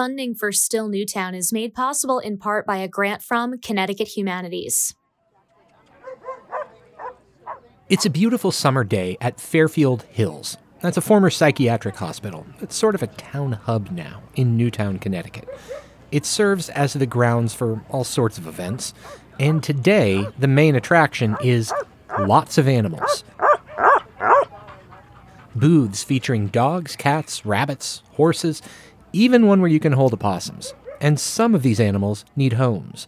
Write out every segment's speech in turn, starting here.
Funding for Still Newtown is made possible in part by a grant from Connecticut Humanities. It's a beautiful summer day at Fairfield Hills. That's a former psychiatric hospital. It's sort of a town hub now in Newtown, Connecticut. It serves as the grounds for all sorts of events, and today the main attraction is lots of animals. Booths featuring dogs, cats, rabbits, horses, even one where you can hold opossums. And some of these animals need homes.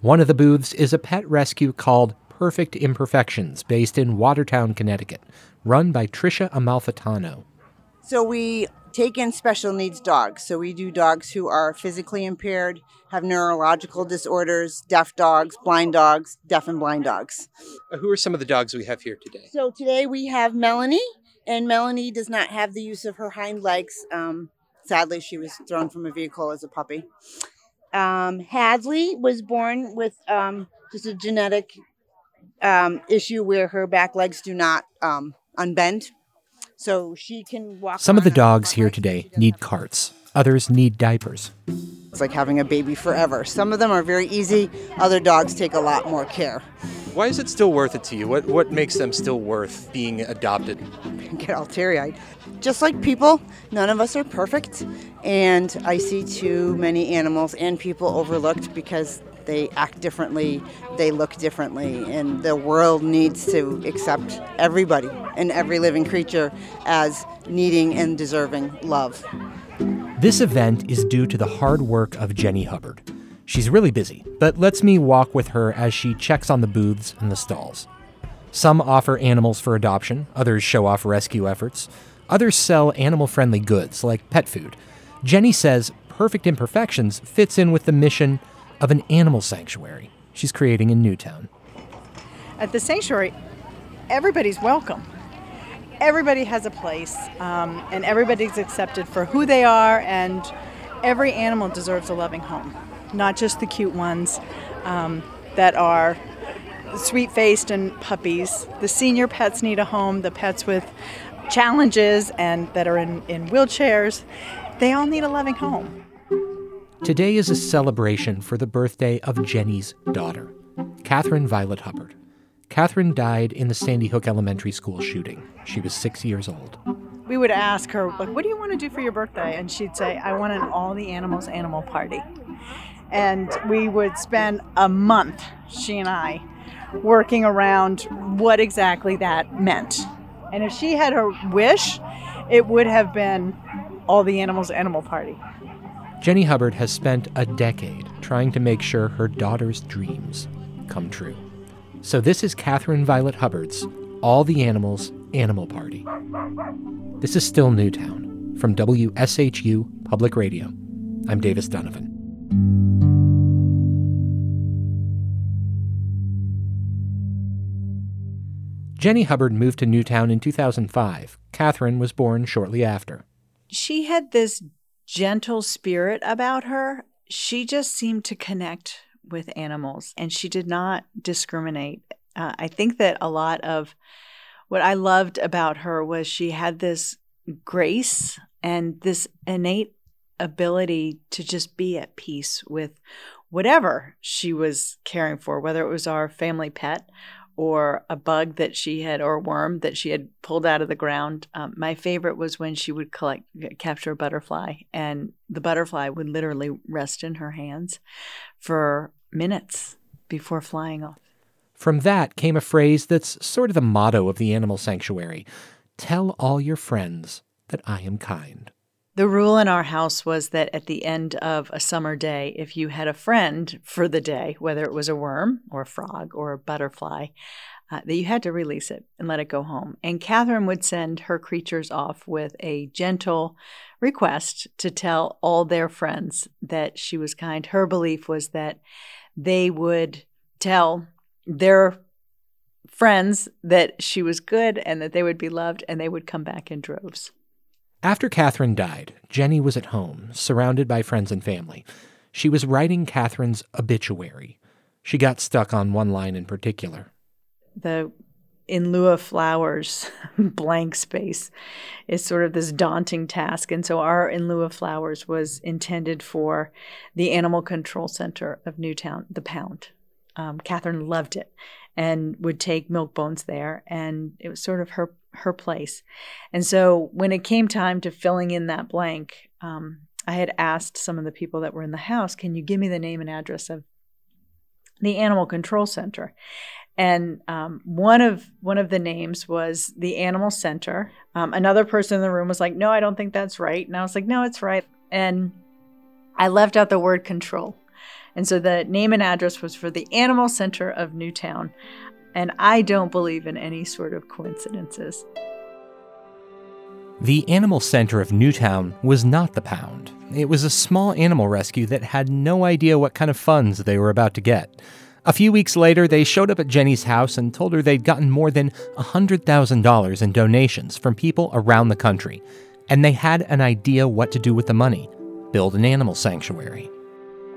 One of the booths is a pet rescue called Perfect Imperfections, based in Watertown, Connecticut, run by Tricia Amalfitano. So we take in special needs dogs. So we do dogs who are physically impaired, have neurological disorders, deaf dogs, blind dogs, deaf and blind dogs. Who are some of the dogs we have here today? So today we have Melanie, and Melanie does not have the use of her hind legs. Um, sadly, she was thrown from a vehicle as a puppy. Um, Hadley was born with um, just a genetic um, issue where her back legs do not um, unbend. So she can walk. Some of the dogs here today need carts, others need diapers. It's like having a baby forever. Some of them are very easy, other dogs take a lot more care. Why is it still worth it to you? What, what makes them still worth being adopted? Get all teary eyed. Just like people, none of us are perfect. And I see too many animals and people overlooked because they act differently, they look differently, and the world needs to accept everybody and every living creature as needing and deserving love. This event is due to the hard work of Jenny Hubbard. She's really busy, but lets me walk with her as she checks on the booths and the stalls. Some offer animals for adoption, others show off rescue efforts, others sell animal friendly goods like pet food. Jenny says Perfect Imperfections fits in with the mission of an animal sanctuary she's creating in Newtown. At the sanctuary, everybody's welcome. Everybody has a place, um, and everybody's accepted for who they are, and every animal deserves a loving home, not just the cute ones um, that are sweet faced and puppies. The senior pets need a home, the pets with challenges and that are in, in wheelchairs, they all need a loving home. Today is a celebration for the birthday of Jenny's daughter, Catherine Violet Hubbard. Catherine died in the Sandy Hook Elementary School shooting. She was six years old. We would ask her, like, what do you want to do for your birthday? And she'd say, I want an all the animals animal party. And we would spend a month, she and I, working around what exactly that meant. And if she had her wish, it would have been all the animals animal party. Jenny Hubbard has spent a decade trying to make sure her daughter's dreams come true. So, this is Catherine Violet Hubbard's All the Animals Animal Party. This is still Newtown from WSHU Public Radio. I'm Davis Dunavin. Jenny Hubbard moved to Newtown in 2005. Catherine was born shortly after. She had this gentle spirit about her. She just seemed to connect with animals and she did not discriminate. Uh, I think that a lot of what I loved about her was she had this grace and this innate ability to just be at peace with whatever she was caring for, whether it was our family pet or a bug that she had or a worm that she had pulled out of the ground. Um, my favorite was when she would collect capture a butterfly and the butterfly would literally rest in her hands for minutes before flying off. From that came a phrase that's sort of the motto of the animal sanctuary Tell all your friends that I am kind. The rule in our house was that at the end of a summer day, if you had a friend for the day, whether it was a worm or a frog or a butterfly, uh, that you had to release it and let it go home. And Catherine would send her creatures off with a gentle request to tell all their friends that she was kind. Her belief was that they would tell their friends that she was good and that they would be loved and they would come back in droves. After Catherine died, Jenny was at home, surrounded by friends and family. She was writing Catherine's obituary. She got stuck on one line in particular. The in lieu of flowers, blank space is sort of this daunting task. And so our in lieu of flowers was intended for the Animal Control Center of Newtown, the Pound. Um, Catherine loved it and would take milk bones there, and it was sort of her her place. And so when it came time to filling in that blank, um, I had asked some of the people that were in the house, "Can you give me the name and address of the Animal Control Center?" and um, one of one of the names was the animal center. Um, another person in the room was like no i don't think that's right. And i was like no it's right. And i left out the word control. And so the name and address was for the animal center of newtown and i don't believe in any sort of coincidences. The animal center of newtown was not the pound. It was a small animal rescue that had no idea what kind of funds they were about to get. A few weeks later, they showed up at Jenny's house and told her they'd gotten more than $100,000 in donations from people around the country, and they had an idea what to do with the money build an animal sanctuary.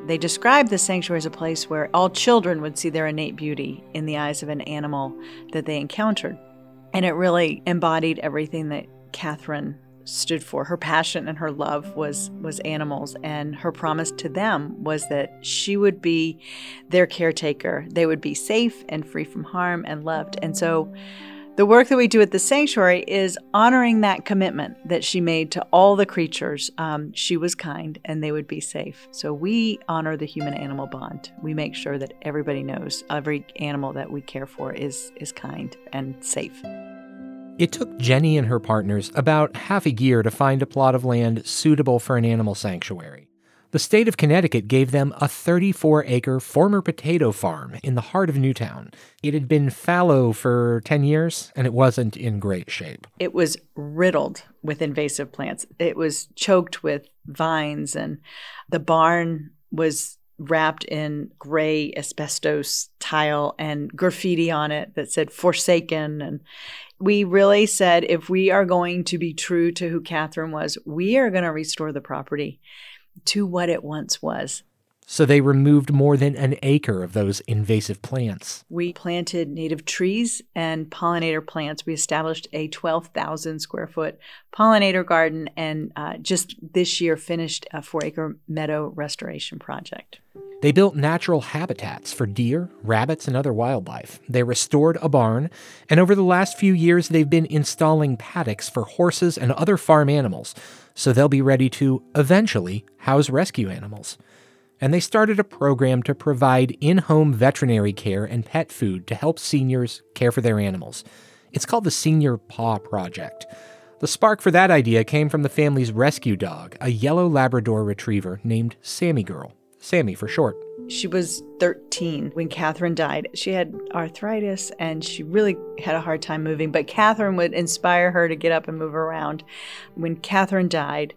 They described the sanctuary as a place where all children would see their innate beauty in the eyes of an animal that they encountered. And it really embodied everything that Catherine stood for. Her passion and her love was was animals and her promise to them was that she would be their caretaker. They would be safe and free from harm and loved. And so the work that we do at the sanctuary is honoring that commitment that she made to all the creatures. Um, she was kind and they would be safe. So we honor the human animal bond. We make sure that everybody knows every animal that we care for is, is kind and safe. It took Jenny and her partners about half a year to find a plot of land suitable for an animal sanctuary. The state of Connecticut gave them a 34 acre former potato farm in the heart of Newtown. It had been fallow for 10 years and it wasn't in great shape. It was riddled with invasive plants. It was choked with vines, and the barn was wrapped in gray asbestos tile and graffiti on it that said forsaken and we really said if we are going to be true to who Catherine was, we are going to restore the property to what it once was. So they removed more than an acre of those invasive plants. We planted native trees and pollinator plants. We established a 12,000 square foot pollinator garden and uh, just this year finished a four acre meadow restoration project. They built natural habitats for deer, rabbits, and other wildlife. They restored a barn, and over the last few years, they've been installing paddocks for horses and other farm animals, so they'll be ready to eventually house rescue animals. And they started a program to provide in home veterinary care and pet food to help seniors care for their animals. It's called the Senior Paw Project. The spark for that idea came from the family's rescue dog, a yellow Labrador retriever named Sammy Girl. Sammy for short. She was 13 when Catherine died. She had arthritis and she really had a hard time moving, but Catherine would inspire her to get up and move around. When Catherine died,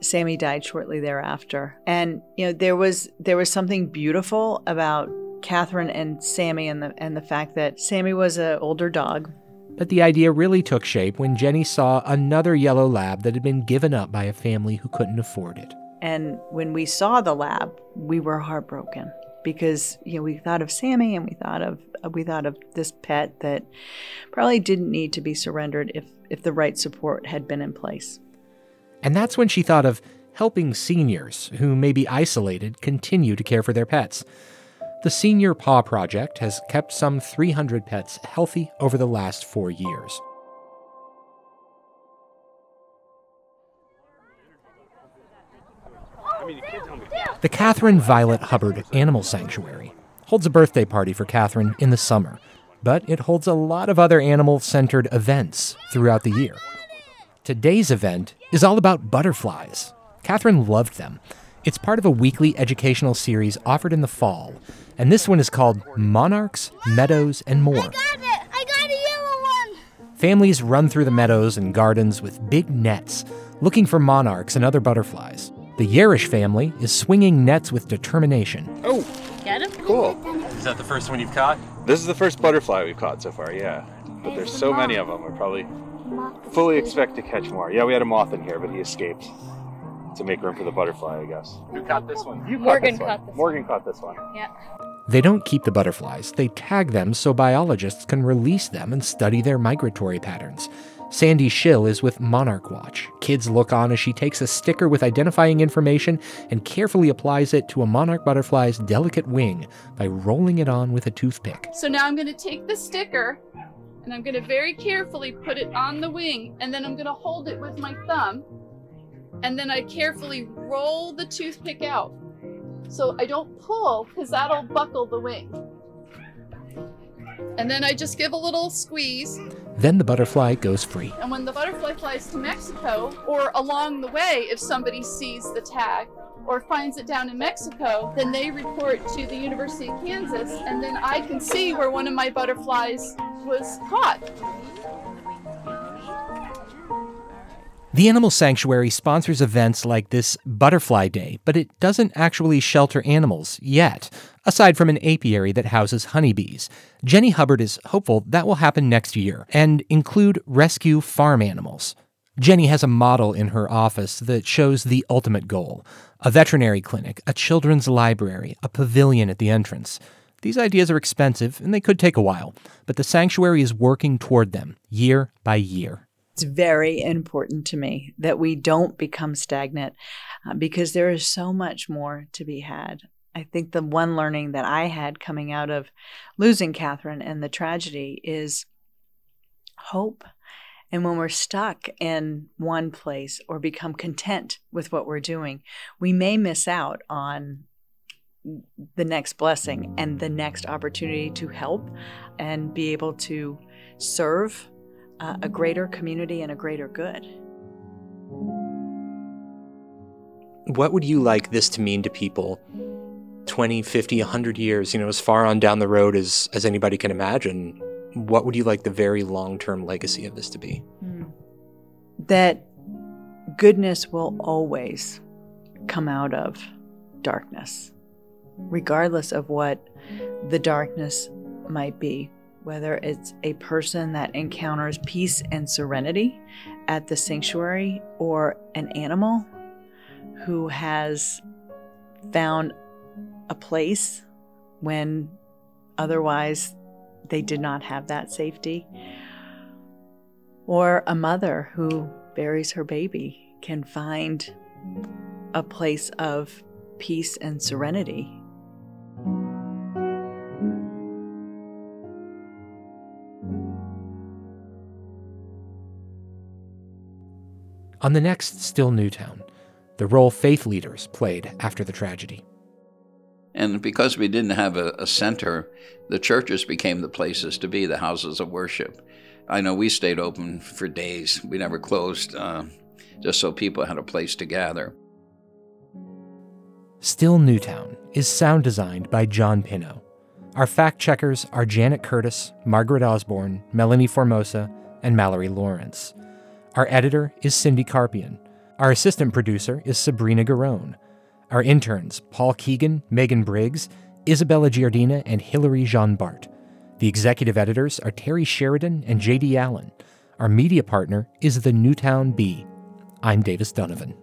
Sammy died shortly thereafter. And you know, there was there was something beautiful about Catherine and Sammy and the and the fact that Sammy was an older dog. But the idea really took shape when Jenny saw another yellow lab that had been given up by a family who couldn't afford it. And when we saw the lab, we were heartbroken because you know we thought of Sammy and we thought of we thought of this pet that probably didn't need to be surrendered if if the right support had been in place. And that's when she thought of helping seniors who may be isolated continue to care for their pets. The Senior Paw Project has kept some 300 pets healthy over the last 4 years. The Catherine Violet Hubbard Animal Sanctuary holds a birthday party for Catherine in the summer, but it holds a lot of other animal centered events throughout the year. Today's event is all about butterflies. Catherine loved them. It's part of a weekly educational series offered in the fall, and this one is called Monarchs, Meadows, and More. I got it! I got a yellow one! Families run through the meadows and gardens with big nets, looking for monarchs and other butterflies. The Yerish family is swinging nets with determination. Oh, Get him? cool. Is that the first one you've caught? This is the first butterfly we've caught so far, yeah. But there's so many of them, we probably fully expect to catch more. Yeah, we had a moth in here, but he escaped to make room for the butterfly, I guess. Who caught this one? You Morgan this one. caught this Morgan caught this one. Yeah. They don't keep the butterflies, they tag them so biologists can release them and study their migratory patterns. Sandy Schill is with Monarch Watch. Kids look on as she takes a sticker with identifying information and carefully applies it to a monarch butterfly's delicate wing by rolling it on with a toothpick. So now I'm going to take the sticker and I'm going to very carefully put it on the wing and then I'm going to hold it with my thumb and then I carefully roll the toothpick out. So I don't pull because that'll buckle the wing. And then I just give a little squeeze. Then the butterfly goes free. And when the butterfly flies to Mexico, or along the way, if somebody sees the tag or finds it down in Mexico, then they report to the University of Kansas, and then I can see where one of my butterflies was caught. The Animal Sanctuary sponsors events like this Butterfly Day, but it doesn't actually shelter animals yet, aside from an apiary that houses honeybees. Jenny Hubbard is hopeful that will happen next year and include rescue farm animals. Jenny has a model in her office that shows the ultimate goal a veterinary clinic, a children's library, a pavilion at the entrance. These ideas are expensive and they could take a while, but the sanctuary is working toward them year by year. It's very important to me that we don't become stagnant uh, because there is so much more to be had. I think the one learning that I had coming out of losing Catherine and the tragedy is hope. And when we're stuck in one place or become content with what we're doing, we may miss out on the next blessing and the next opportunity to help and be able to serve uh, a greater community and a greater good. What would you like this to mean to people 20, 50, 100 years, you know, as far on down the road as, as anybody can imagine? What would you like the very long term legacy of this to be? Mm. That goodness will always come out of darkness, regardless of what the darkness might be whether it's a person that encounters peace and serenity at the sanctuary or an animal who has found a place when otherwise they did not have that safety, or a mother who buries her baby can find a place of peace and serenity On the next Still Newtown, the role faith leaders played after the tragedy. And because we didn't have a, a, center, the churches became the places to be, the houses of worship. I know we stayed open for days. We never closed, uh, just so people had a place to gather. Still Newtown is sound designed by John Pino. Our fact checkers are Janet Curtis, Margaret Osborne, Melanie Formosa, and Mallory Lawrence. Our editor is Cindy Carpian. Our assistant producer is Sabrina Garone. Our interns, Paul Keegan, Megan Briggs, Isabella Giardina, and Hilary Jean Bart. The executive editors are Terry Sheridan and J.D. Allen. Our media partner is the Newtown Bee. I'm Davis Dunavin.